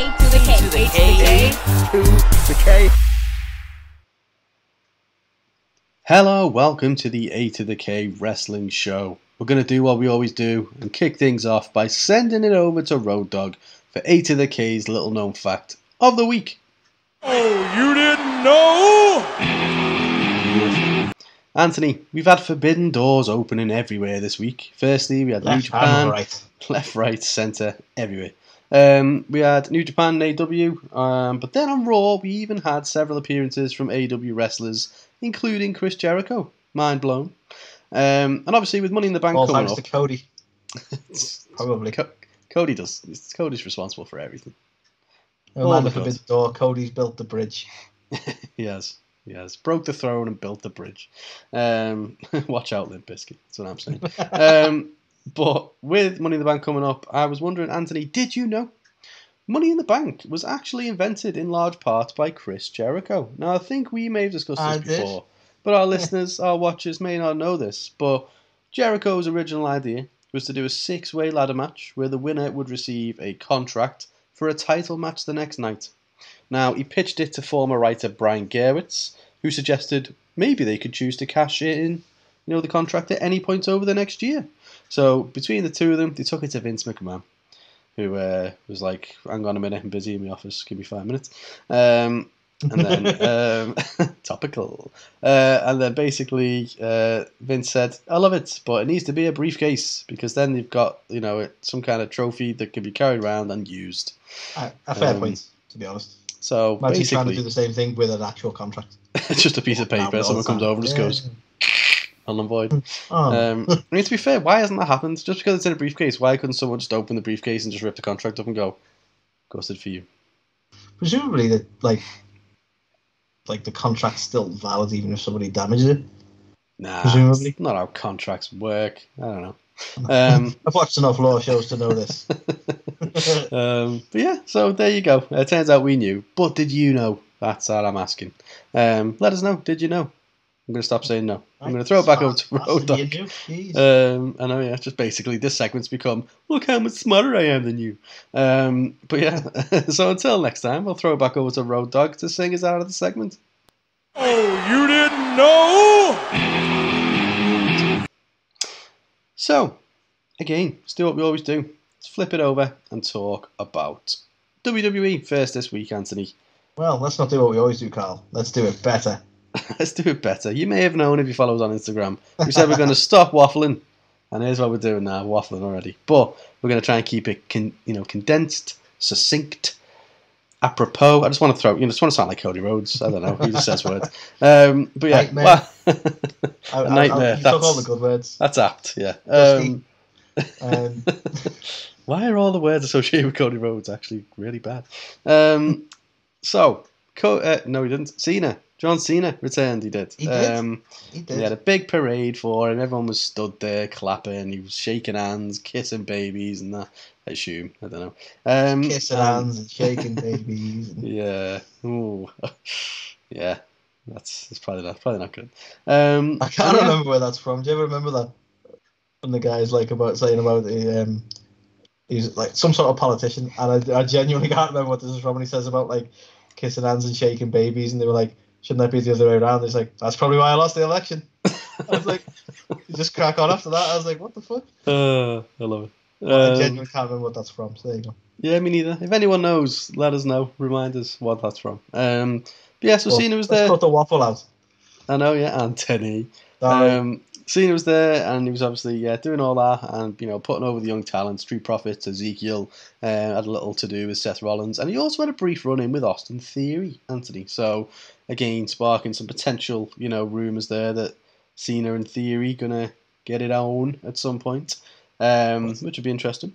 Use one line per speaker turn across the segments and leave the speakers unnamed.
A to the K.
to the
A
K.
to the K.
Hello, welcome to the A to the K Wrestling Show. We're going to do what we always do and kick things off by sending it over to Road Dog for A to the K's little known fact of the week.
Oh, you didn't know?
Anthony, we've had Forbidden Doors opening everywhere this week. Firstly, we had New
Left
Japan,
right.
left, right, centre, everywhere. Um, we had New Japan and AW, um, but then on Raw, we even had several appearances from AW wrestlers, including Chris Jericho. Mind blown. Um, and obviously, with Money in the Bank
All
coming
thanks
up,
to Cody. Probably.
Co- Cody does. Cody's responsible for everything.
No
all
matter
the
if a
goods.
bit door, Cody's built the bridge.
He has. He has. Broke the throne and built the bridge. Um, watch out, Limp Bizkit. That's what I'm saying. um, but with Money in the Bank coming up, I was wondering, Anthony, did you know Money in the Bank was actually invented in large part by Chris Jericho? Now, I think we may have discussed
I
this
did.
before, but our listeners, our watchers may not know this. But Jericho's original idea was to do a six way ladder match where the winner would receive a contract for a title match the next night. Now, he pitched it to former writer Brian Gewirtz, who suggested maybe they could choose to cash in, you know, the contract at any point over the next year. So between the two of them, they took it to Vince McMahon, who uh, was like, "Hang on a minute, I'm busy in my office. Give me five minutes." Um, and then um, topical, uh, and then basically uh, Vince said, "I love it, but it needs to be a briefcase because then you've got you know some kind of trophy that can be carried around and used."
A, a fair
Um,
point, to be honest.
So
Imagine trying to
basically,
do the same thing with an actual contract.
it's just a piece of paper. Someone comes over and just goes, null and void.
Oh,
Um, I mean, to be fair, why hasn't that happened? Just because it's in a briefcase, why couldn't someone just open the briefcase and just rip the contract up and go, ghosted for you?
presumably that like like the contract's still valid even if somebody damages it.
Nah,
Presumably.
not how contracts work. I don't know. Um,
I've watched enough law shows to know this.
um, but yeah, so there you go. It turns out we knew. But did you know? That's all I'm asking. Um, let us know. Did you know? I'm going to stop saying no. I'm going to throw it back over to Road Dog.
you knew. Jeez.
Um, I know, yeah. Just basically, this segment's become look how much smarter I am than you. Um, but yeah, so until next time, I'll throw it back over to Road Dog to sing us out of the segment.
Oh, you didn't know?
So, again, let's do what we always do. Let's flip it over and talk about WWE first this week, Anthony.
well, let's not do what we always do, Carl. Let's do it better.
Let's do it better. You may have known if you follow us on Instagram. We said we're going to stop waffling, and here's what we're doing now: waffling already. But we're going to try and keep it, con- you know, condensed, succinct, apropos. I just want to throw, you know, just want to sound like Cody Rhodes. I don't know. He just says words. Um, but yeah,
Nightmare.
well,
I,
A nightmare,
I, I, took all the good words.
that's apt. Yeah. Um,
Um,
why are all the words associated with Cody Rhodes actually really bad? Um, so, Co- uh, no, he didn't. Cena, John Cena returned. He did.
He did?
Um,
he
He had a big parade for him. Everyone was stood there clapping. He was shaking hands, kissing babies, and that. I assume. I don't know. Um,
Kissing
um,
hands and shaking babies. And,
Yeah. Ooh. yeah. That's, that's probably not probably not good. Um,
I can't
yeah.
remember where that's from. Do you ever remember that? When the guy's like about saying about the um, he's like some sort of politician, and I, I genuinely can't remember what this is from. And he says about like kissing hands and shaking babies, and they were like, "Shouldn't that be the other way around?" He's like, "That's probably why I lost the election." I was like, just crack on after that. I was like, "What the fuck?"
Uh, I love it.
I
Um,
genuinely can't remember what that's from. So there you go.
yeah, me neither. If anyone knows, let us know. Remind us what that's from. Um, but yeah, so
Well,
Cena was
let's
there.
cut the waffle out.
I know, yeah, Anthony. Um, Cena was there, and he was obviously yeah doing all that, and you know putting over the young talent, Street Profits, Ezekiel, uh, had a little to do with Seth Rollins, and he also had a brief run in with Austin Theory, Anthony. So again, sparking some potential, you know, rumors there that Cena and Theory gonna get it on at some point, um, which would be interesting.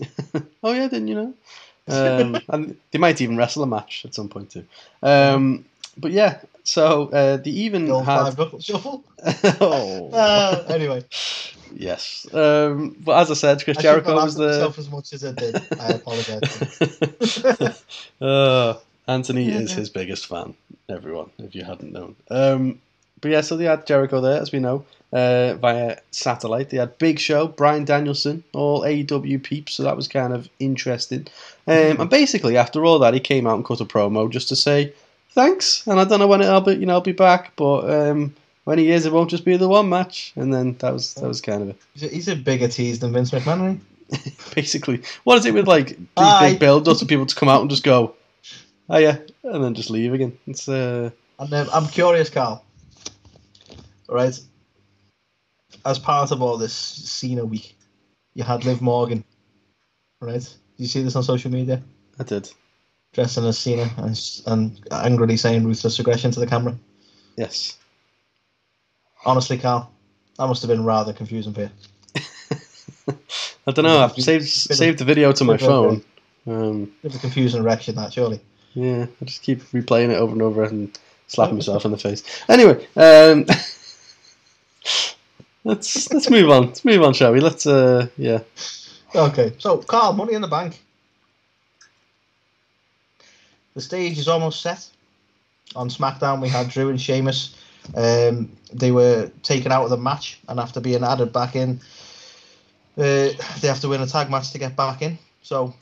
oh yeah, didn't you know? Um, and they might even wrestle a match at some point too. Um, but yeah, so uh, they even
the
had.
five shuffle.
oh.
Uh, anyway,
Yes. Um, but as I said, Chris
I
Jericho was
at myself as much as I did. I apologize.
uh, Anthony is his biggest fan, everyone, if you hadn't known. Um, but yeah, so they had Jericho there, as we know. uh, via satellite. They had Big Show, Bryan Danielson, all AEW peeps, so that was kind of interesting. Um, and basically, after all that, he came out and cut a promo just to say thanks. And I don't know when I'll be, you know, I'll be back, but um, when he is, it won't just be the one match. And then that was that was kind of it.
He's a, bigger tease than Vince McMahon.
Basically, what is it with like these
Aye.
big build-ups for people to come out and just go, oh yeah, and then just leave again? It's uh,
And um, I'm curious, Carl. Right, as part of all this Cena week, you had Liv Morgan. Right, did you see this on social media?
I did.
Dressing as Cena and, and angrily saying ruthless aggression to the camera.
Yes.
Honestly, Carl, that must have been rather confusing for you.
I don't know. I've saved saved the video to my phone. Um,
It was a confusing erection, that surely.
yeah, I just keep replaying it over and over and slapping myself in the face. Anyway, um, let's let's move on. Let's move on, shall we? Let's uh, yeah.
Okay, so Carl, Money in the Bank. The stage is almost set. On SmackDown, we had Drew and Sheamus. Um, they were taken out of the match, and after being added back in, uh, they have to win a tag match to get back in. So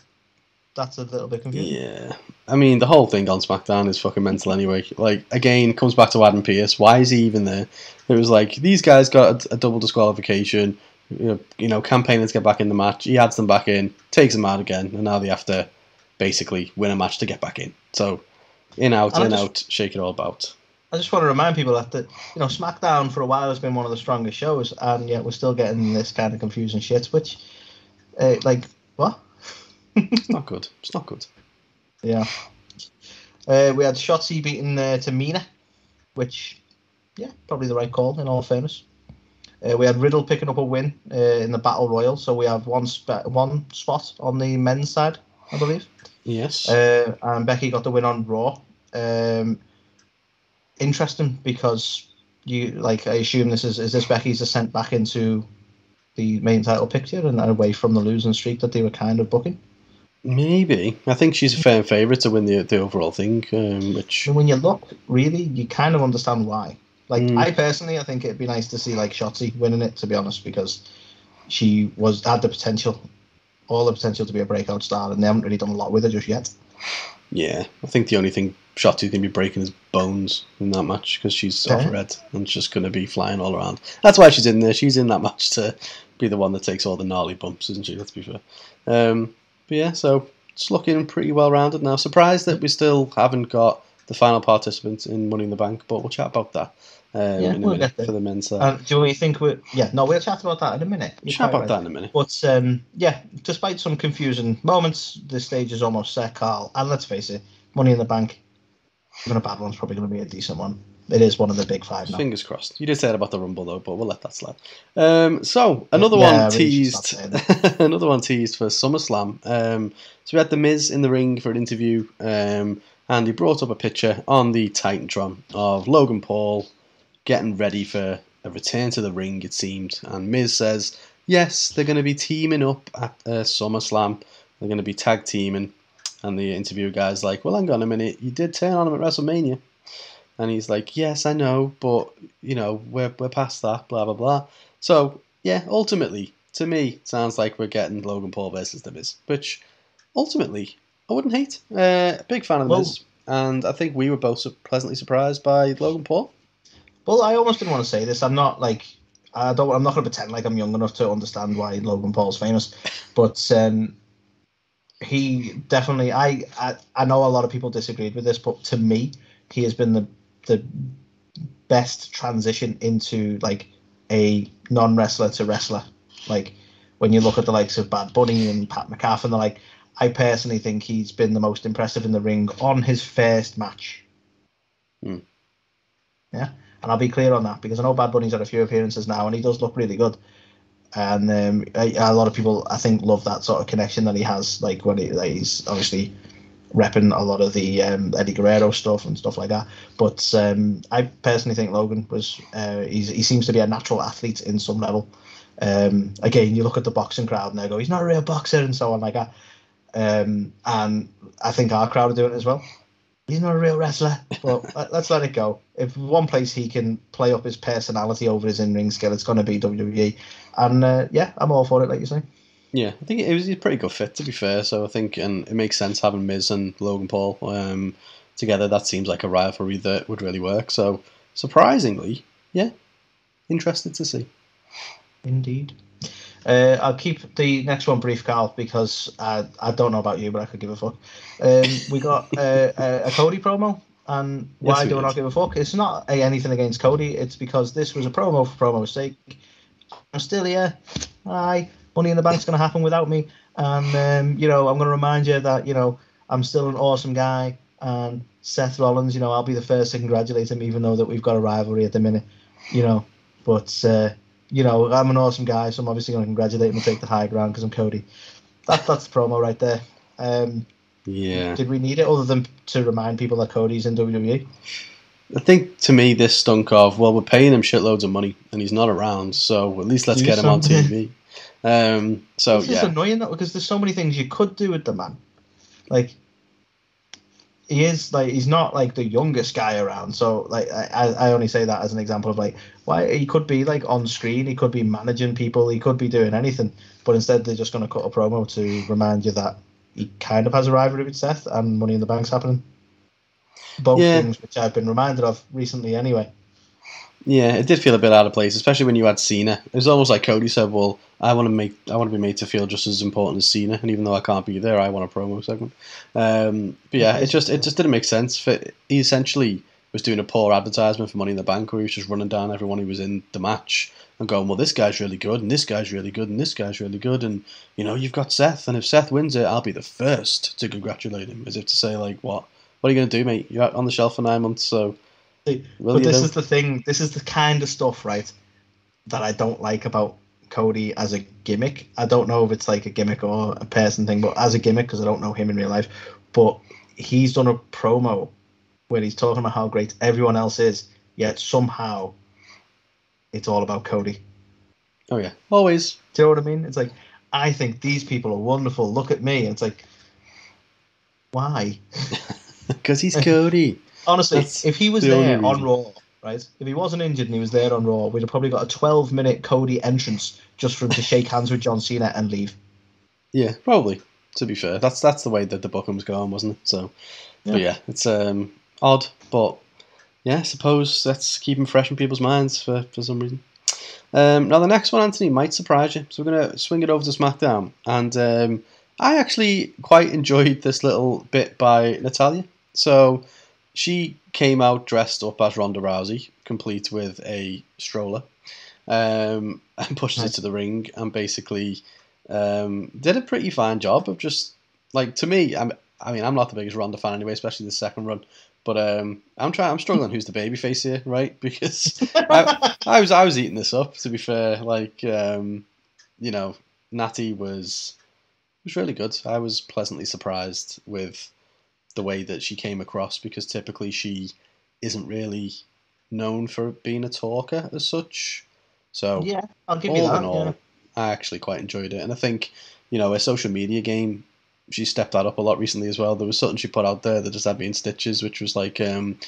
that's a little bit confusing.
Yeah, I mean the whole thing on SmackDown is fucking mental anyway. Like again, comes back to Adam Pearce. Why is he even there? It was like these guys got a, a double disqualification. You know, you know, campaigning to get back in the match. He adds them back in, takes them out again, and now they have to basically win a match to get back in. So in out,
And
in
just-
out, shake it all about.
I just want to remind people that the, you know SmackDown for a while has been one of the strongest shows, and yet we're still getting this kind of confusing shit. Which, uh, like, what?
It's not good. It's not good.
Yeah. Uh, we had Shotzi beating uh, Tamina, which, yeah, probably the right call in all fairness. Uh, we had Riddle picking up a win uh, in the Battle Royal, so we have one one spot on the men's side, I believe.
Yes.
Uh, and Becky got the win on Raw. Um, interesting because you like I assume this is is this Becky's ascent back into the main title picture and away from the losing streak that they were kind of booking.
Maybe. I think she's a fair favourite to win the the overall thing. Um, which
when you look, really, you kind of understand why. Like
Mm.
I personally, I think it'd be nice to see like Shotzi winning it. To be honest, because she was had the potential, all the potential to be a breakout star, and they haven't really done a lot with her just yet.
yeah, I think the only thing Shotzi's gonna be breaking is bones in that match because she's off
Yeah.
her head and just gonna be flying all around. That's why she's in there. She's in that match to be the one that takes all the gnarly bumps, isn't she? Let's be fair. Um, but yeah, so it's looking pretty well rounded now. Surprised that we still haven't got the final participants in Money in the Bank, but we'll chat about that um,
Yeah,
in a
we'll get there.
for the men's side.
And do we think we? Yeah, no, we'll chat about that in a minute.
We'll
You're
chat about
right.
that in a minute.
But um, yeah, despite some confusing moments, the stage is almost set, Carl. And let's face it, Money in the Bank, even a bad one's probably going to be a decent one. It is one of the big five now.
Fingers crossed. You did say that about the Rumble though, but we'll let that slide. Um, so another
Yeah,
one
should
teased, another one teased for SummerSlam. Um, so we had the Miz in the ring for an interview, um, and he brought up a picture on the Titantron of Logan Paul getting ready for a return to the ring. It seemed, and Miz says, "Yes, they're going to be teaming up at uh, SummerSlam. They're going to be tag teaming." And the interview guy's like, "Well, hang on a minute. You did turn on him at WrestleMania." And he's like, "Yes, I know, but you know, we're we're past that, blah blah blah." So yeah, ultimately, to me, it sounds like we're getting Logan Paul versus The Miz, which ultimately I wouldn't hate. Uh, big fan of The
Well-
Miz, and I think we were both pleasantly surprised by Logan Paul.
Well, I almost didn't want to say this. I'm not like I don't. I'm not going to pretend like I'm young enough to understand why Logan Paul's famous, but um, he definitely. I, I I know a lot of people disagreed with this, but to me, he has been the the best transition into like a non wrestler to wrestler. Like when you look at the likes of Bad Bunny and Pat McAfee, they're like. I personally think he's been the most impressive in the ring on his first match.
Hmm.
Yeah, and I'll be clear on that because I know Bad Bunny's had a few appearances now, and he does look really good. And um, a, a lot of people, I think, love that sort of connection that he has. Like when he, like he's obviously repping a lot of the um, Eddie Guerrero stuff and stuff like that. But um, I personally think Logan was uh, he seems to be a natural athlete in some level. Um, again, you look at the boxing crowd and they go, he's not a real boxer and so on like that. Um, and I think our crowd are doing it as well. he's not a real wrestler. But let- let's let it go. If one place he can play up his personality over his in ring skill, it's going to be WWE. And uh, yeah, I'm all for it, like you say.
Yeah, I think it was a pretty good fit to be fair. So I think, and it makes sense having Miz and Logan Paul um, together. That seems like a rivalry that would really work. So surprisingly, yeah, interested to see.
Indeed. Uh, I'll keep the next one brief, Carl, because I, I don't know about you, but I could give a fuck. Um, we got uh, a, a Cody promo, and why
Yes,
do I not give a fuck? It's not a, anything against Cody. It's because this was a promo for promo's sake. I'm still here. Aye, Money in the Bank's going to happen without me, and um, you know I'm going to remind you that you know I'm still an awesome guy, and Seth Rollins, you know I'll be the first to congratulate him, even though that we've got a rivalry at the minute, you know. But uh, you know, I'm an awesome guy, so I'm obviously going to congratulate him and take the high ground because I'm Cody. That, that's the promo right there. Um,
Yeah,
did we need it other than to remind people that Cody's in? WWE?
I think to me this stunk of well, we're paying him shitloads of money and he's not around, so at least let's
Do
get him on. TV. Um, so
It's just
yeah,
annoying though because there's so many things you could do with the man. Like he is like he's not like the youngest guy around. So like I, I only say that as an example of like why he could be like on screen, he could be managing people, he could be doing anything. But instead they're just gonna cut a promo to remind you that he kind of has a rivalry with Seth and Money in the Bank's happening. Both
Yeah.
things which I've been reminded of recently anyway.
Yeah, it did feel a bit out of place, especially when you had Cena. It was almost like Cody said, "Well, I want to make, I want to be made to feel just as important as Cena, and even though I can't be there, I want a promo segment." Um, but yeah, it just, it just didn't make sense. For he essentially was doing a poor advertisement for Money in the Bank, where he was just running down everyone who was in the match and going, "Well, this guy's really good, and this guy's really good, and this guy's really good, and you know, you've got Seth, and if Seth wins it, I'll be the first to congratulate him." As if to say, like, "What? What are you going to do, mate? You're on the shelf for nine months, so."
See, but this
though?
is the thing. This is the kind of stuff, right, that I don't like about Cody as a gimmick. I don't know if it's like a gimmick or a person thing, but as a gimmick, because I don't know him in real life. But he's done a promo where he's talking about how great everyone else is, yet somehow it's all about Cody.
Oh yeah, always.
Do you know what I mean? It's like I think these people are wonderful. Look at me. It's like why?
Because he's Cody.
Honestly,
That's
if he was
the
there on. Raw, right? If he wasn't injured and he was there on Raw, we'd have probably got a 12 minute Cody entrance just for him to shake hands with John Cena and leave.
Yeah, probably. To be fair, that's that's the way that the booking was going, wasn't it? So, but
Yeah.
yeah, it's um odd, but yeah, I suppose that's keeping fresh in people's minds for for some reason. Um, now the next one, Anthony, might surprise you. So we're gonna swing it over to SmackDown, and um, I actually quite enjoyed this little bit by Natalya. So she came out dressed up as Ronda Rousey, complete with a stroller, um, and pushes
Nice.
it to the ring, and basically um, did a pretty fine job of just like to me. I'm, I mean, I'm not the biggest Ronda fan anyway, especially the second run. But um, I'm trying. I'm struggling. Who's the baby face here, right? Because I, I was I was eating this up. To be fair, like um, you know, Natty was was really good. I was pleasantly surprised with the way that she came across because typically she isn't really known for being a talker as such. So
yeah, I'll give you that.
in all,
yeah.
I actually quite enjoyed it, and I think you know a social media game. She stepped that up a lot recently as well. There was something she put out there that just had me in stitches, which was like um,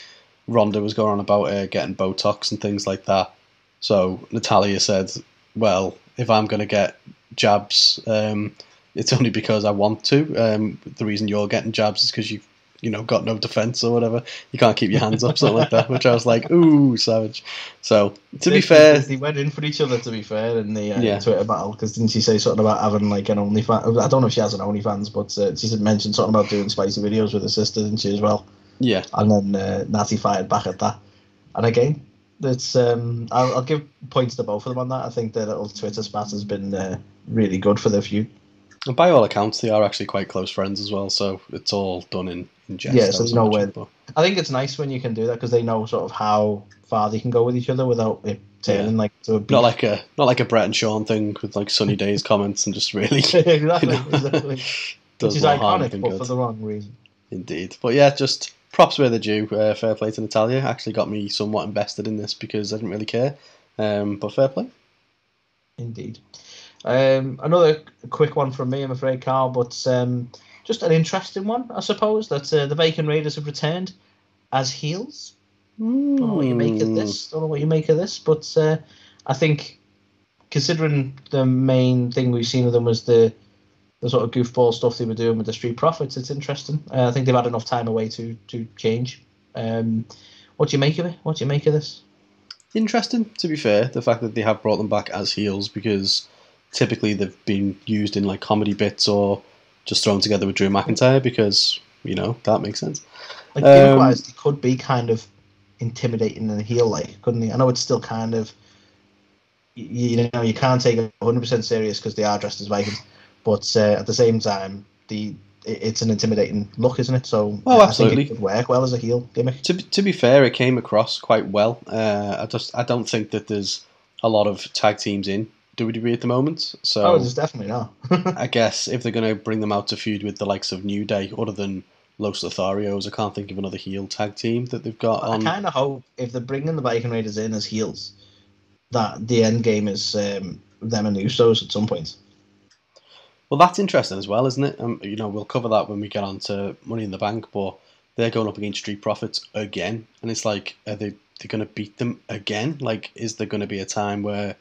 Ronda was going on about uh, getting Botox and things like that. So Natalya said, "Well, if I'm going to get jabs, um, it's only because I want to. Um, the reason you're getting jabs is because you've you know got no defense or whatever. You can't keep your hands up, something like that." Which I was like, "Ooh, savage." So to be fair,
they, they went in for each other. To be fair, in the uh,
Yeah.
Twitter battle, because didn't she say something about having like an OnlyFans? I don't know if she has an OnlyFans, but uh, she did mention something about doing spicy videos with her sister, didn't she as well?
yeah,
and then uh, Natty fired back at that. And again, it's um, I'll, I'll give points to both of them on that. I think their little Twitter spat has been uh, really good for their feud.
And by all accounts, they are actually quite close friends as well. So it's all done in, in jest.
Yeah,
I
so there's no way- I think it's nice when you can do that because they know sort of how far they can go with each other without it turning like to a beef.
Not like a not like a Bret and Shawn thing with like Sunny Days comments and just really
exactly,
you know,
exactly.
does
Which is iconic, but
good.
for the wrong reason.
Indeed, but yeah, just props where they're due. Uh, fair play to Natalya. Actually, got me somewhat invested in this because I didn't really care. Um, but fair play.
Indeed. Um, another quick one from me, I'm afraid, Carl. But um, just an interesting one, I suppose. That uh, the Viking Raiders have returned as heels. Don't know what you make of this. I don't know what you make of this, but uh, I think considering the main thing we've seen of them was the the sort of goofball stuff they were doing with the Street Profits, it's interesting. Uh, I think they've had enough time away to to change. Um, what do you make of it? What do you make of this?
Interesting, to be fair, the fact that they have brought them back as heels because typically they've been used in like comedy bits or just thrown together with Drew McIntyre because you know that makes sense.
Like
Um,
gimmick-wise, they could be kind of intimidating and heel like, couldn't he? I know it's still kind of you, you know you can't take it 100 percent serious because they are dressed as Vikings, but uh, at the same time, the it- it's an intimidating look, isn't it? So
Oh,
I
absolutely.
think it could work well as a heel gimmick.
To, to be fair, it came across quite well. Uh, I just I don't think that there's a lot of tag teams in WWE at the moment. So
oh, there's definitely not.
I guess if they're going to bring them out to feud with the likes of New Day, other than Los Lotharios, I can't think of another heel tag team that they've got
I kind of hope if they're bringing the Viking Raiders in as heels, that the end game is um, them and Usos at some point.
Well, that's interesting as well, isn't it? Um, you know, we'll cover that when we get on to Money in the Bank, but they're going up against Street Profits again, and it's like, are they they going to beat them again? Like, is there going to be a time where,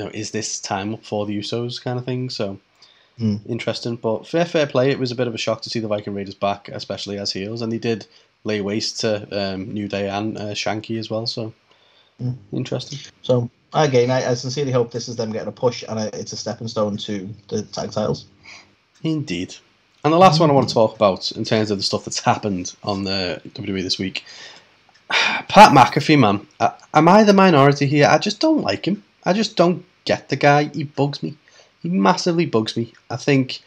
you know, is this time for the Usos kind of thing? So
Hmm.
interesting, but fair fair play. It was a bit of a shock to see the Viking Raiders back, especially as heels, and they did lay waste to um, New Day and uh, Shanky as well. So
Hmm.
interesting.
So again, I, I sincerely hope this is them getting a push and a, it's a stepping stone to the tag titles.
Indeed. And the last one I want to talk about in terms of the stuff that's happened on the WWE this week. Pat McAfee, man. I, am I the minority here? I just don't like him. I just don't get the guy. He bugs me. He massively bugs me. I think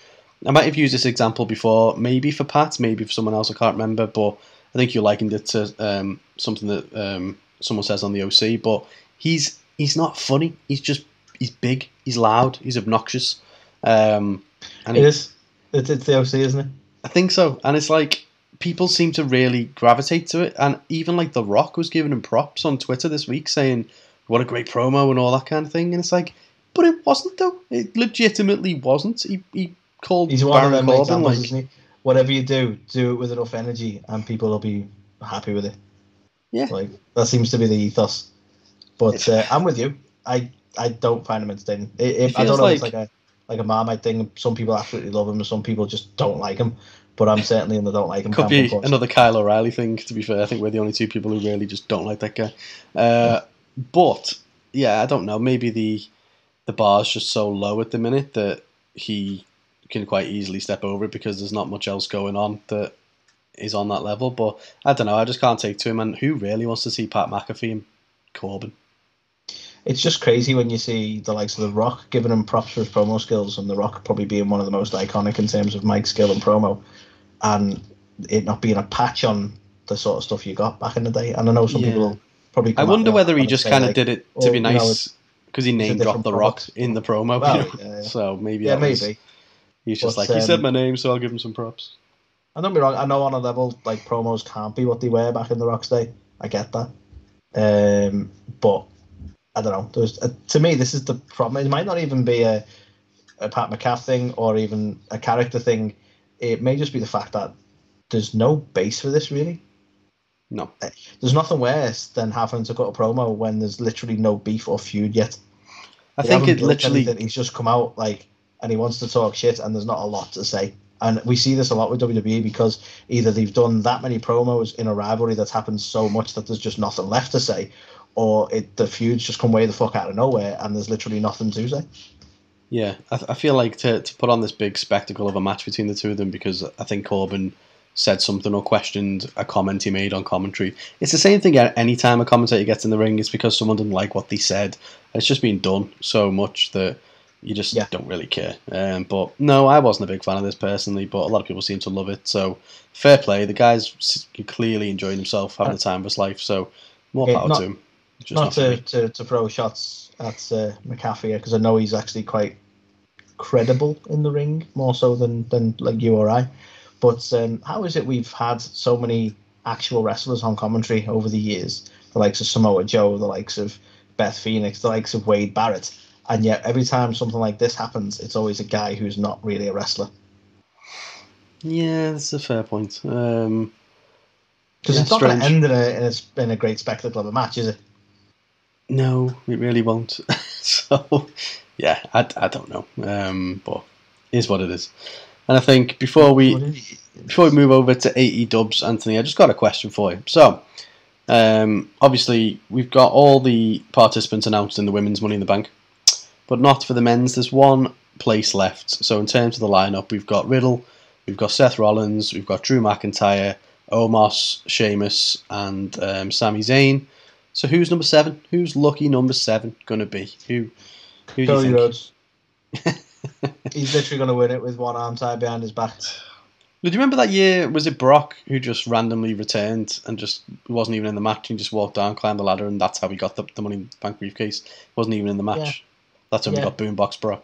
I might have used this example before, maybe for Pat, maybe for someone else, I can't remember, but I think you likened it to um, something that um, someone says on the OC, but he's he's not funny. He's just he's big, he's loud, he's obnoxious. Um, and
It
he-
is. It's, it's the OC, isn't it?
I think so. And it's like people seem to really gravitate to it. And even like The Rock was giving him props on Twitter this week saying, what a great promo and all that kind of thing. And it's like, but it wasn't though. It legitimately wasn't. He, he called
He's one of them
Corbin
examples,
like,
isn't he? Whatever you do, do it with enough energy, and people will be happy with it.
Yeah.
like that seems to be the ethos. But uh, I'm with you. I I don't find him entertaining. It, it, I don't know. if it's
like-
like a like a Marmite thing. Some people absolutely love him, and some people just don't like him. But I'm certainly in the don't like him.
could
camp,
be another Kyle O'Reilly thing, to be fair. I think we're the only two people who really just don't like that guy. Uh, but, yeah, I don't know. Maybe the the bar's just so low at the minute that he can quite easily step over it because there's not much else going on that is on that level. But I don't know. I just can't take to him. And who really wants to see Pat McAfee and Corbin?
It's just crazy when you see the likes of The Rock giving him props for his promo skills, and The Rock probably being one of the most iconic in terms of mic skill and promo, and it not being a patch on the sort of stuff you got back in the day. And I know some
Yeah.
people probably.
I wonder whether he just kind of
like,
did it to be nice because he
it's a
name dropped The Rock
product.
in the promo.
Well,
you know?
yeah, yeah.
So maybe
Yeah,
was-
maybe.
he's just
But,
like, he said
um,
my name, so I'll give him some props.
And don't be wrong, I know on a level like promos can't be what they were back in the Rock's day. I get that. Um, but I don't know. There's uh, to me this is the problem. It might not even be a, a Pat McCaff thing or even a character thing. It may just be the fact that there's no base for this really.
No.
Eh, there's nothing worse than having to cut a promo when there's literally no beef or feud yet.
I
They
think it literally.
anything. He's just come out like, and he wants to talk shit, and there's not a lot to say. And we see this a lot with WWE because either they've done that many promos in a rivalry that's happened so much that there's just nothing left to say, or it the feuds just come way the fuck out of nowhere, and there's literally nothing to say.
Yeah, I, I feel like to, to put on this big spectacle of a match between the two of them because I think Corbin said something or questioned a comment he made on commentary. It's the same thing any time a commentator gets in the ring, it's because someone didn't like what they said. It's just been done so much that you just
Yeah.
don't really care. Um, but no, I wasn't a big fan of this personally, but a lot of people seem to love it. So fair play. The guy's clearly enjoying himself, having the time of his life. So more power
not-
to him. Just
not
not
to, to, to throw shots at uh, McAfee because I know he's actually quite credible in the ring, more so than, than like you or I. But um, how is it we've had so many actual wrestlers on commentary over the years? The likes of Samoa Joe, the likes of Beth Phoenix, the likes of Wade Barrett, and yet every time something like this happens, it's always a guy who's not really a wrestler.
Yeah, that's a fair point. Um,
Because it's not going to end in a, in, a, in a great spectacle of a match, is it?
no, it really won't. so, yeah, I, I don't know. Um, but it is what it is. And I think before we before we move over to AE dubs, Anthony, I just got a question for you. So, um, obviously, we've got all the participants announced in the women's Money in the Bank, but not for the men's. There's one place left. So, in terms of the lineup, we've got Riddle, we've got Seth Rollins, we've got Drew McIntyre, Omos, Sheamus, and um, Sami Zayn. So, who's number seven? Who's lucky number seven going to be? Who? Who do you think?
He's literally going to win it with one arm tied behind his back.
Do you remember that year? Was it Brock who just randomly returned and just wasn't even in the match and just walked down, climbed the ladder, and that's how he got the, the Money in the Bank briefcase? Wasn't even in the match.
Yeah.
That's when
Yeah.
we got Boombox Brock.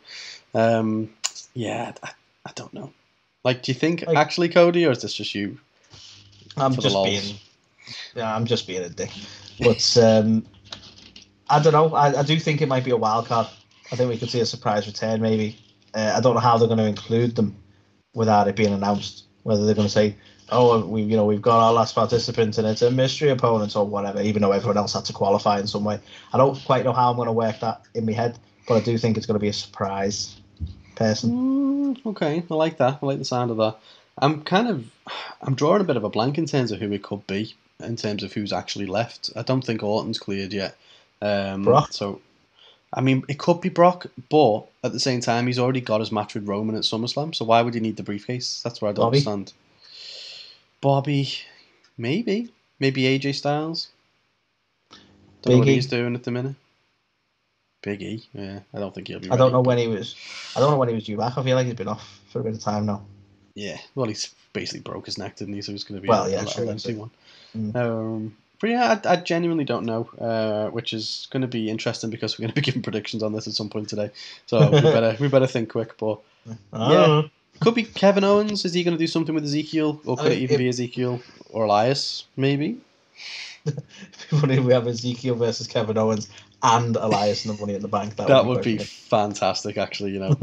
Um, yeah, I, I don't know. Like, do you think
Like-
actually Cody, or is this just you?
I'm just
lols.
being, yeah, I'm just being a dick. But um, I don't know. I, I do think it might be a wild card. I think we could see a surprise return. Maybe. Uh, I don't know how they're going to include them without it being announced. Whether they're going to say, "Oh, we, you know, we've got our last participant and it's a mystery opponent or whatever," even though everyone else had to qualify in some way. I don't quite know how I'm going to work that in my head, but I do think it's going to be a surprise. Person.
Mm, okay, I like that. I like the sound of that. I'm kind of, I'm drawing a bit of a blank in terms of who it could be, in terms of who's actually left. I don't think Orton's cleared yet. Um,
Brock?
So, I mean, it could be Brock, but at the same time, he's already got his match with Roman at SummerSlam. So why would he need the briefcase? That's where I don't
Bobby?
understand. Bobby, maybe, maybe AJ Styles. Don't know what
Big E.
he's doing at the minute. Big E, yeah. I don't think he'll be.
I don't know when he was. I don't know when he was due back. I feel like he's been off for a bit of time now.
Yeah, well, he's basically broke his neck, didn't he? So he's going to be
Well,
a,
yeah,
a,
true,
a lengthy one.
Mm.
Um, but yeah, I, I genuinely don't know, uh, which is going to be interesting because we're going to be giving predictions on this at some point today. So we better we better think quick. But Yeah. could be Kevin Owens. Is he going to do something with Ezekiel, or could
I
it even be Ezekiel or Elias? Maybe.
Funny if we have Ezekiel versus Kevin Owens and Elias and the Money in the Bank. That,
That would
quite
be fantastic, actually. You know,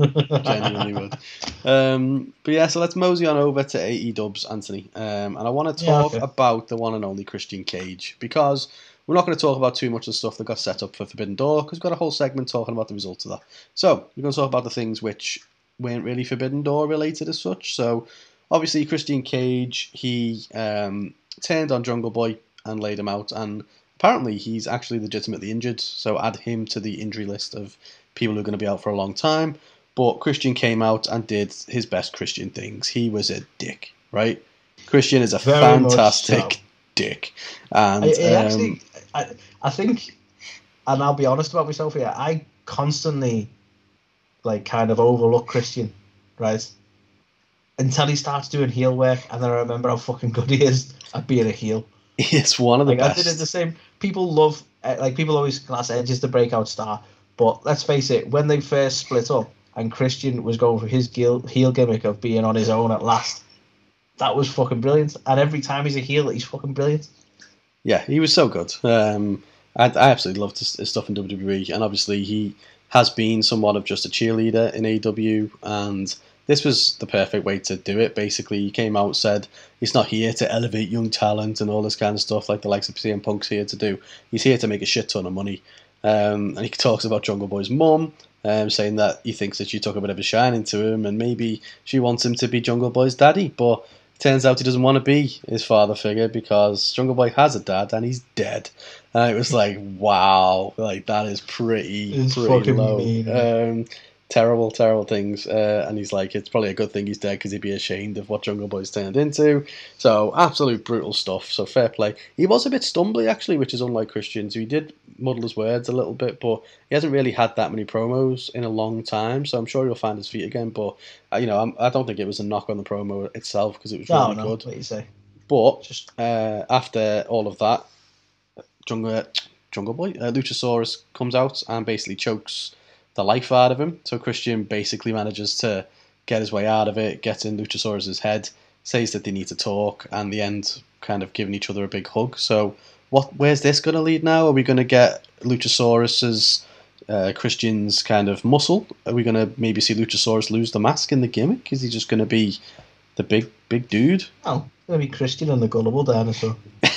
genuinely would. Um, but yeah, so let's mosey on over to AE Dubs, Anthony. Um, and I want to
Yeah,
talk
okay.
about the one and only Christian Cage because we're not going to talk about too much of the stuff that got set up for Forbidden Door because we've got a whole segment talking about the results of that. So we're going to talk about the things which weren't really Forbidden Door related as such. So obviously, Christian Cage he um, turned on Jungle Boy and laid him out, and apparently he's actually legitimately injured. So add him to the injury list of people who are going to be out for a long time. But Christian came out and did his best Christian things. He was a dick, right? Christian is a
Very
fantastic
so.
dick, and
I, I
um,
actually, I, I think, and I'll be honest about myself here. I constantly, like, kind of overlook Christian, right? Until he starts doing heel work, and then I remember how fucking good he is at being a heel.
he's one of the
Like I did it the same. People love eh, like people always class Edge as the breakout star, but let's face it, when they first split up and Christian was going for his heel, heel gimmick of being on his own at last, that was fucking brilliant. And every time he's a heel, he's fucking brilliant.
Yeah, he was so good. Um, I, I absolutely loved his, his stuff in WWE, and obviously he has been somewhat of just a cheerleader in AW and this was the perfect way to do it. Basically, he came out said he's not here to elevate young talent and all this kind of stuff like the likes of CM Punk's here to do. He's here to make a shit ton of money. Um, and he talks about Jungle Boy's mum, um, saying that he thinks that she took a bit of a shine into him, and maybe she wants him to be Jungle Boy's daddy, but turns out he doesn't want to be his father figure because Jungle Boy has a dad and he's dead. And it was like, wow, like that is pretty,
It's
pretty
fucking
low.
mean.
Um, terrible, terrible things. Uh, and he's like, it's probably a good thing he's dead because he'd be ashamed of what Jungle Boy's turned into. So absolute brutal stuff. So fair play. He was a bit stumbly actually, which is unlike Christian. So he did muddle his words a little bit, but he hasn't really had that many promos in a long time. So I'm sure he'll find his feet again. But uh, you know, I'm, I don't think it was a knock on the promo itself because it was
No,
really
no,
good.
what you say?
But
Just
uh, after all of that, Jungle Jungle Boy uh, Luchasaurus comes out and basically chokes the life out of him. So Christian basically manages to get his way out of it, gets in Luchasaurus's head, says that they need to talk, and the end kind of giving each other a big hug. So what? Where's this going to lead now? Are we going to get Luchasaurus's uh, Christian's kind of muscle? Are we going to maybe see Luchasaurus lose the mask in the gimmick? Is he just going to be the big big dude.
Oh, it's gonna be Christian and the gullible dinosaur.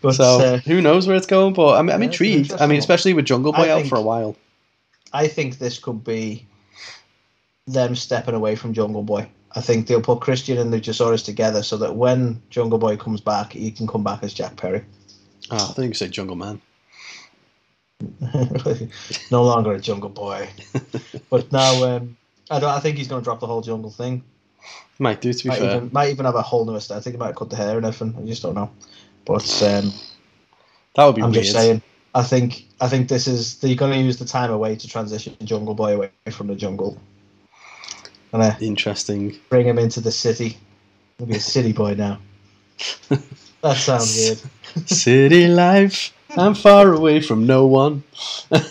But
so
uh,
who knows where it's going? But I'm, I'm
Yeah,
intrigued. I mean, especially with Jungle
I
Boy out
think-
for a while.
I think this could be them stepping away from Jungle Boy. I think they'll put Christian and Luchasaurus together so that when Jungle Boy comes back, he can come back as Jack Perry.
Oh, I think you said Jungle Man.
no longer a Jungle Boy. but now, um, I don't. I think he's going to drop the whole jungle thing.
Might do to be
Might
fair.
even, might even have a whole new aesthetic. He might cut the hair and everything. I just don't know. But um,
That would be
I'm
weird.
just saying. I think I think this is they're going to use the time away to transition Jungle Boy away from the jungle. Gonna
Interesting.
bring him into the city. He'll be a city boy now. That sounds weird.
City life. I'm far away from no one.
um,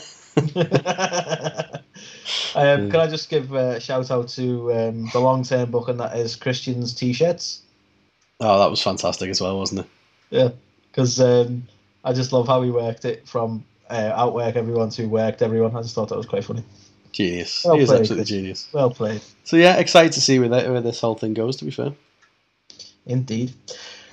can I just give a shout out to um, the long term book, and that is Christian's t shirts?
Oh, that was fantastic as well, wasn't it?
Yeah, because um, I just love how he worked it from uh, outwork everyone to worked everyone. I just thought that was quite funny.
Genius.
Well
he is absolutely genius.
Well played,
So yeah, excited to see where, that, where this whole thing goes. To be fair.
indeed.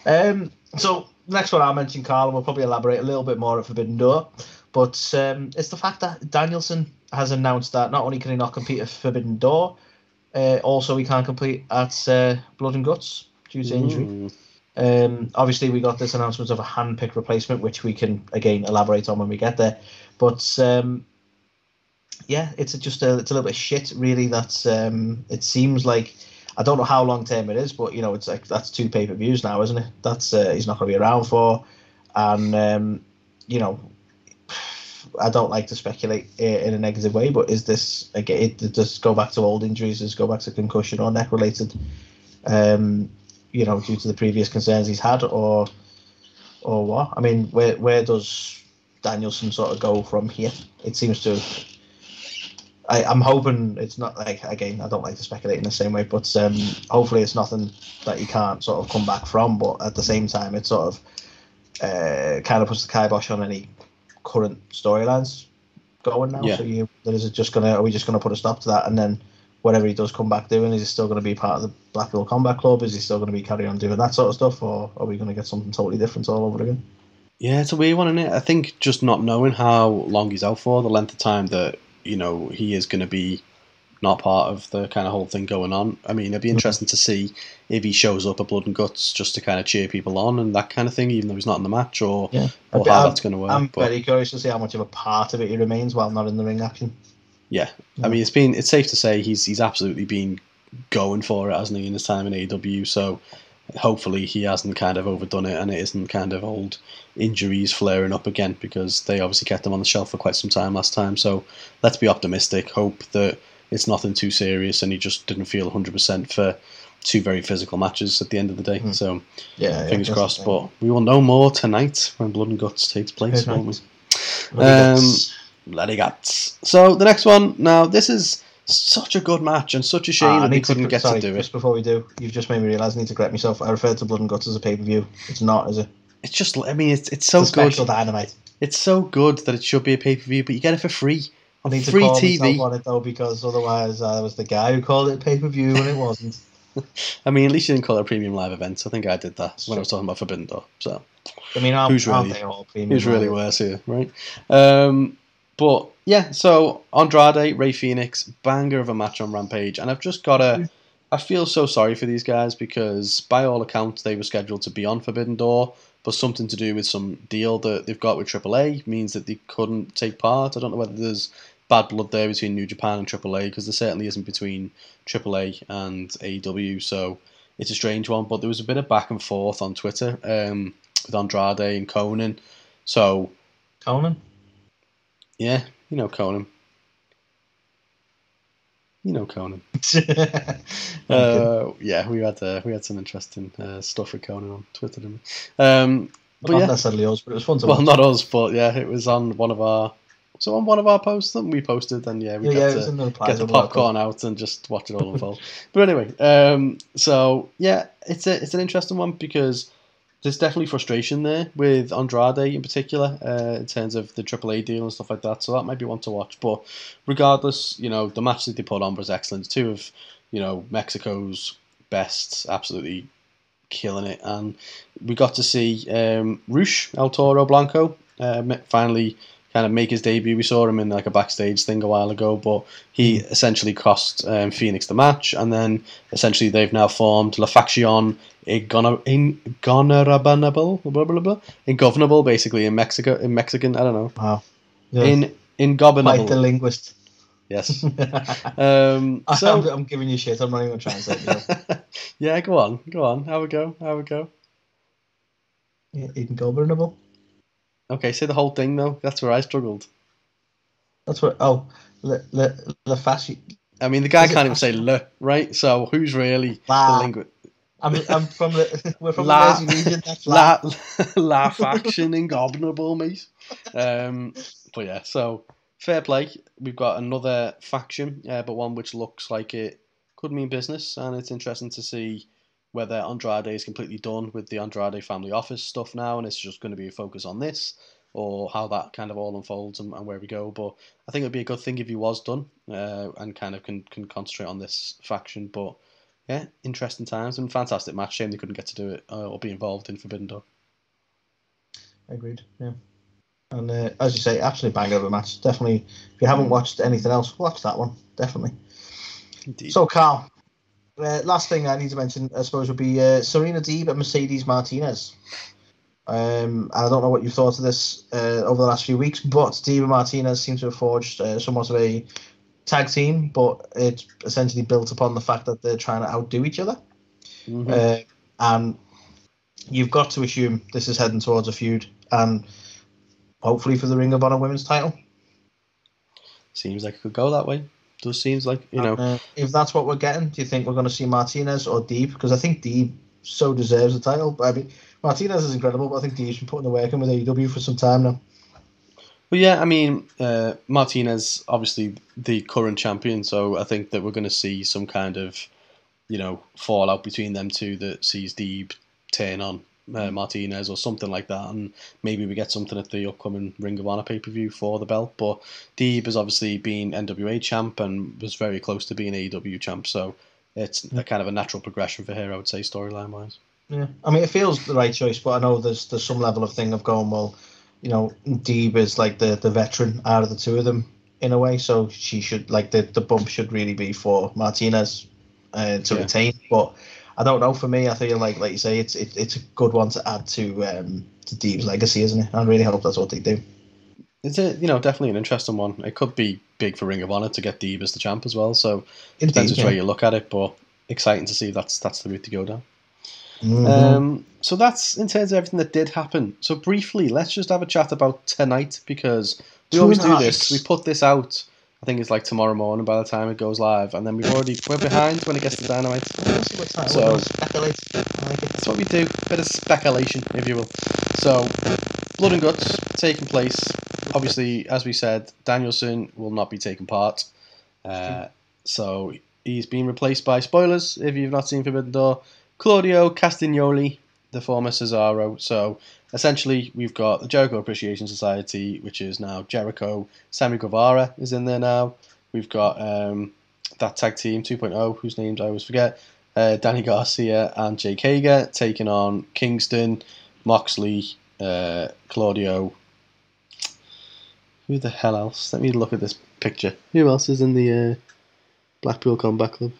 Um, so next one I'll mention, Carl, and we'll probably elaborate a little bit more at Forbidden Door. But um, it's the fact that Danielson has announced that not only can he not compete at Forbidden Door, uh, also he can't compete at uh, Blood and Guts due to injury.
Mm.
Um, obviously, we got this announcement of a hand-picked replacement, which we can again elaborate on when we get there. But um, yeah, it's just a it's a little bit shit, really. That um, it seems like I don't know how long term it is, but you know, it's like that's two pay per views now, isn't it? That's uh, he's not going to be around for, and um, you know, I don't like to speculate in a negative way, but is this again? It, does go back to old injuries? Does go back to concussion or neck related? Um, you know, due to the previous concerns he's had, or or what? I mean, where where does Danielson sort of go from here? It seems to. I, I'm hoping it's not like again. I don't like to speculate in the same way, but um, hopefully it's nothing that he can't sort of come back from. But at the same time, it sort of uh, kind of puts the kibosh on any current storylines going now.
Yeah.
So you, is it just gonna? Are we just gonna put a stop to that and then? Whatever he does come back doing, is he still going to be part of the Blackpool Combat Club? Is he still going to be carry on doing that sort of stuff, or are we going to get something totally different all over again?
Yeah, it's a weird one, is it? I think just not knowing how long he's out for, the length of time that you know he is going to be not part of the kind of whole thing going on. I mean, it'd be mm-hmm. interesting to see if he shows up at Blood and Guts just to kind of cheer people on and that kind of thing, even though he's not in the match, or
Yeah.
or how
I'm-
that's going to work.
I'm
but
very curious to see how much of a part of it he remains while not in the ring action.
Yeah,
Yeah.
I mean, it's been it's safe to say he's he's absolutely been going for it, hasn't he, in his time in AEW? So hopefully he hasn't kind of overdone it and it isn't kind of old injuries flaring up again because they obviously kept him on the shelf for quite some time last time. So let's be optimistic. Hope that it's nothing too serious and he just didn't feel 100% for two very physical matches at the end of the day.
Hmm.
So
Yeah, yeah,
fingers
that's
crossed. But we will know more tonight when Blood and Guts takes place,
Good
won't we?
night.
Um,
guts.
So the next one. Now this is such a good match and such a shame
Ah, I
that they
need to-
couldn't get
sorry,
to do it.
Just before we do, you've just made me realise I need to correct myself. I referred to Blood and Guts as a pay per view. It's not, is it?
It's just. I mean, it's it's so
it's
good.
special dynamite.
It's so good that it should be a pay per view, but you get it for free
I need to
free
call
TV.
on it though because otherwise I was the guy who called it pay per view and it wasn't.
I mean, at least you didn't call it a premium live event. I think I did that when I was talking about Forbidden Door. So
I mean, aren't,
Who's really-
all premium?
who's really worse here, right? Um, but yeah, so Andrade, Rey Fénix, banger of a match on Rampage, and I've just got to. I feel so sorry for these guys because, by all accounts, they were scheduled to be on Forbidden Door, but something to do with some deal that they've got with AAA means that they couldn't take part. I don't know whether there's bad blood there between New Japan and AAA because there certainly isn't between AAA and AEW. So it's a strange one. But there was a bit of back and forth on Twitter um, with Andrade and Konnan. So
Konnan.
Yeah, you know Konnan. You know
Konnan.
Uh, yeah, we had uh, we had some interesting uh, stuff with Konnan on Twitter, didn't we? Um, but
not
yeah,
necessarily us, but it was fun to
well,
watch.
not us, but yeah, it was on one of our. It on one of our posts that we posted? And yeah, we
yeah,
got
yeah,
to
was in the replies
get the popcorn out and just watch it all unfold. but anyway, um, so yeah, it's a it's an interesting one because there's definitely frustration there with Andrade in particular uh, in terms of the AAA deal and stuff like that. So that might be one to watch. But regardless, you know, the match that they put on was excellent. Two of you know Mexico's best, absolutely killing it. And we got to see um, Rush El Toro Blanco uh, finally kind of make his debut. We saw him in like a backstage thing a while ago, but he essentially cost um, Fénix the match, and then essentially they've now formed La Faction Ingovernable, blah, blah, blah, Ingovernable, basically in Mexico, in Mexican, I don't know,
Wow. Yeah.
in
Quite the linguist.
Yes. Um,
I'm,
so
I'm giving you shit. I'm not even trying to say
yeah, go on, go on, have a go, have a go.
Yeah, Ingovernable.
Okay, say the whole thing though. That's where I struggled.
That's what. Oh, le le le fasci.
I mean, the guy
Is
can't even say le, right? So who's really
La.
the linguist?
I'm I'm from the we're from
La-
the region. That's la.
La, la faction ingobnable, mate. Um, but yeah, so fair play. We've got another faction, uh, but one which looks like it could mean business, and it's interesting to see whether Andrade is completely done with the Andrade family office stuff now, and it's just going to be a focus on this, or how that kind of all unfolds and, and where we go. But I think it'd be a good thing if he was done uh, and kind of can, can concentrate on this faction. But yeah, interesting times and fantastic match. Shame they couldn't get to do it uh, or be involved in Forbidden Door.
Agreed. Yeah. And uh, as you say, absolutely bang over match. Definitely. If you haven't watched anything else, watch that one. Definitely.
Indeed.
So, Carl, uh, last thing I need to mention, I suppose, would be uh, Serena Deeb and Mercedes Martinez. Um, and I don't know what you've thought of this uh, over the last few weeks, but Deeb and Martinez seem to have forged uh, somewhat of a tag team, but it's essentially built upon the fact that they're trying to outdo each other.
Mhm.
Uh, and you've got to assume this is heading towards a feud, and hopefully for the Ring of Honor Women's title.
Seems like it could go that way. Does seems like you know.
Uh, if that's what we're getting, do you think we're going to see Martinez or Deeb? Because I think Deeb so deserves the title. But I mean, Martinez is incredible, but I think Deeb's been putting the work in with AEW for some time now.
Well, yeah, I mean uh, Martinez, obviously the current champion, so I think that we're going to see some kind of you know fallout between them two that sees Deeb turn on uh, Martinez or something like that, and maybe we get something at the upcoming Ring of Honor pay per view for the belt. But Deeb has obviously been NWA champ and was very close to being AEW champ, so it's a kind of a natural progression for her, I would say, storyline wise.
Yeah, I mean, it feels the right choice, but I know there's there's some level of thing of going well. You know, Deeb is like the the veteran out of the two of them in a way, so she should like the the bump should really be for Martinez uh, to
Yeah.
retain. But I don't know. For me, I feel like like you say, it's it, it's a good one to add to um to Deeb's legacy, isn't it? I really hope that's what they do.
It's a you know definitely an interesting one. It could be big for Ring of Honor to get Deeb as the champ as well. So it
depends
which
yeah.
way you look at it, but exciting to see that's that's the route to go down.
Mhm.
Um, so that's in terms of everything that did happen. So briefly, let's just have a chat about tonight because we always do this. We put this out. I think it's like tomorrow morning by the time it goes live, and then we've already we're behind when it gets to Dynamite.
Let's see what's that.
So-
We're gonna speculate. I like.
That's what we do. Bit of speculation, if you will. So, blood and guts taking place. Obviously, as we said, Danielson will not be taking part. Uh, so he's been replaced by spoilers. If you've not seen Forbidden Door, Claudio Castagnoli, the former Cesaro. So essentially, we've got the Jericho Appreciation Society, which is now Jericho. Sammy Guevara is in there now. We've got um, that tag team 2.0, whose names I always forget uh, Danny Garcia and Jake Hager taking on Kingston, Moxley, uh, Claudio. Who the hell else? Let me look at this picture. Who else is in the uh, Blackpool Combat Club?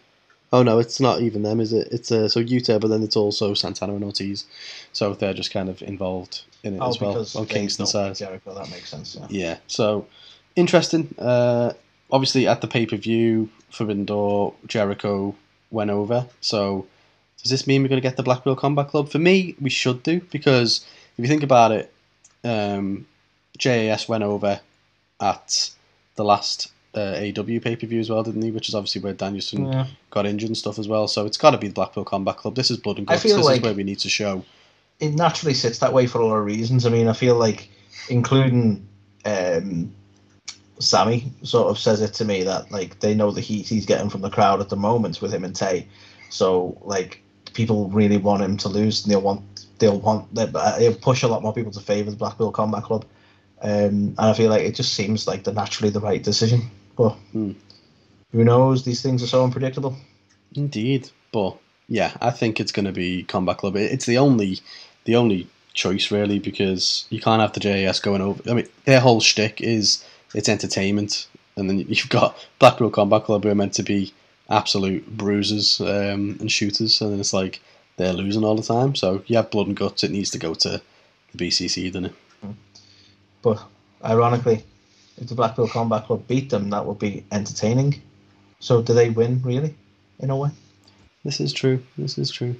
Oh no, it's not even them, is it? It's uh, so Yuta, but then it's also Santana and Ortiz. So they're just kind of involved in it
Oh,
as well on
don't
side.
Jericho, that makes sense. Yeah.
Yeah, so interesting. Uh, obviously, at the pay per view, Forbidden Door, Jericho went over. So, does this mean we're going to get the Blackpool Combat Club? For me, we should do because if you think about it, um, JAS went over at the last uh, AEW pay per view as well, didn't he? Which is obviously where Danielson
Yeah.
got injured and stuff as well. So it's got to be the Blackpool Combat Club. This is blood and guts. This
like-
is where we need to show.
it naturally sits that way for a lot of reasons. I mean, I feel like including um, Sammy sort of says it to me that like they know the heat he's getting from the crowd at the moment with him and Tay, so like people really want him to lose and they'll want they'll want they'll push a lot more people to favour the Blackpool Combat Club, um, and I feel like it just seems like the naturally the right decision. But
Hmm.
who knows? These things are so unpredictable.
Indeed, but Yeah, I think it's going to be Combat Club. It's the only, the only choice really because you can't have the JAS going over. I mean, their whole shtick is it's entertainment, and then you've got Blackpool Combat Club who are meant to be absolute bruisers um, and shooters, and then it's like they're losing all the time. So you have blood and guts. It needs to go to the BCC, doesn't it?
But ironically, if the Blackpool Combat Club beat them, that would be entertaining. So do they win really, in a way?
This is true. This is true.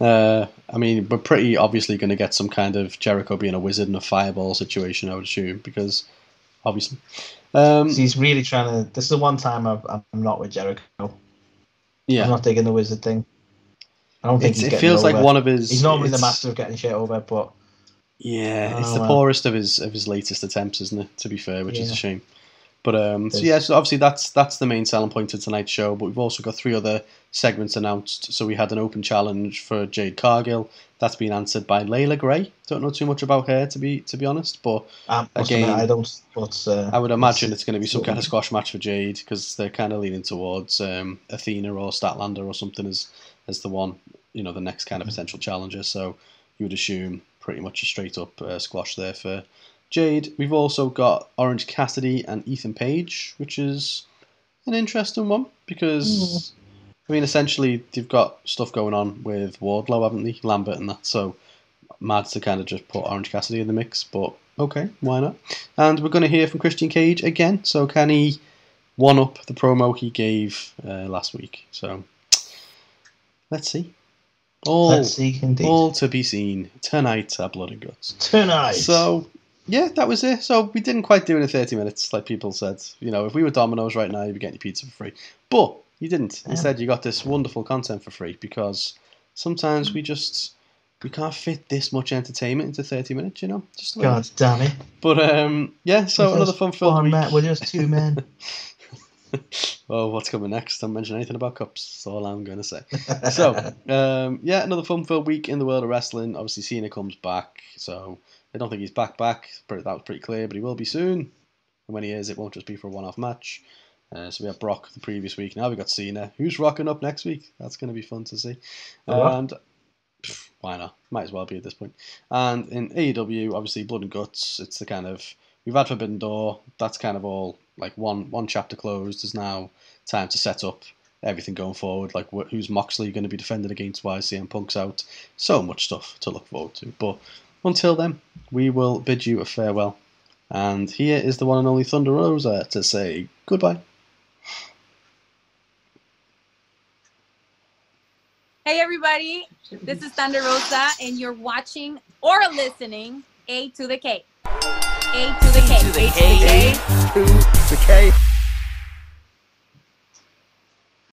Uh, I mean, we're pretty obviously going to get some kind of Jericho being a wizard in a fireball situation, I would assume, because obviously. Um,
So he's really trying to. This is the one time I've, I'm not with Jericho.
yeah,
I'm not digging the wizard thing. I don't think
it feels like one of his.
He's normally the master of getting shit over, but
Yeah, it's
Oh,
the
well.
poorest of his of his latest attempts, isn't it? To be fair, which is a shame. But um, so yeah, so obviously that's that's the main selling point of tonight's show. But we've also got three other segments announced. So we had an open challenge for Jade Cargill. That's been answered by Leila Grey. Don't know too much about her to be to be honest, but
must
Again,
I don't. But uh,
I would imagine it's going to be some kind of squash match for Jade because they're kind of leaning towards um, Athena or Statlander or something as as the one, you know, the next kind of potential challenger. So you would assume pretty much a straight up uh, squash there for Jade. We've also got Orange Cassidy and Ethan Page, which is an interesting one because I mean, essentially they've got stuff going on with Wardlow, haven't they? Lambert and that. So mad to kind of just put Orange Cassidy in the mix, but okay, why not? And we're going to hear from Christian Cage again. So can he one up the promo he gave uh, last week? So let's see. All,
Let's see, indeed.
all to be seen tonight at Blood and Guts.
Tonight.
So yeah, that was it. So we didn't quite do it in 30 minutes, like people said. You know, if we were Domino's right now, you'd be getting your pizza for free. But you didn't.
Yeah.
Instead, you got this wonderful content for free because sometimes we just we can't fit this much entertainment into 30 minutes. You know, just the way it
God damn it.
But um, yeah. So another
fun
film.
one
week.
man- We're just two men.
Oh, what's coming next? Don't mention anything about cups. That's all I'm going to say. so, um, yeah, another fun-filled week in the world of wrestling. Obviously, Cena comes back, so I don't think he's back back. That was pretty clear, but he will be soon. And when he is, it won't just be for a one-off match. Uh, so we had Brock the previous week. Now we got Cena. Who's rocking up next week? That's going to be fun to see.
Rock.
And pff, why not? Might as well be at this point. And in AEW, obviously, Blood and Guts. It's the kind of we've had Forbidden Door. That's kind of all like one one chapter closed. There's now time to set up everything going forward. Like wh- who's Moxley going to be defended against? Why CM Punk's out? So much stuff to look forward to. But until then, we will bid you a farewell. And here is the one and only Thunder Rosa to say goodbye.
Hey everybody, this is Thunder Rosa, and you're watching or listening A to the K. A to the K.
to the K. A to the K.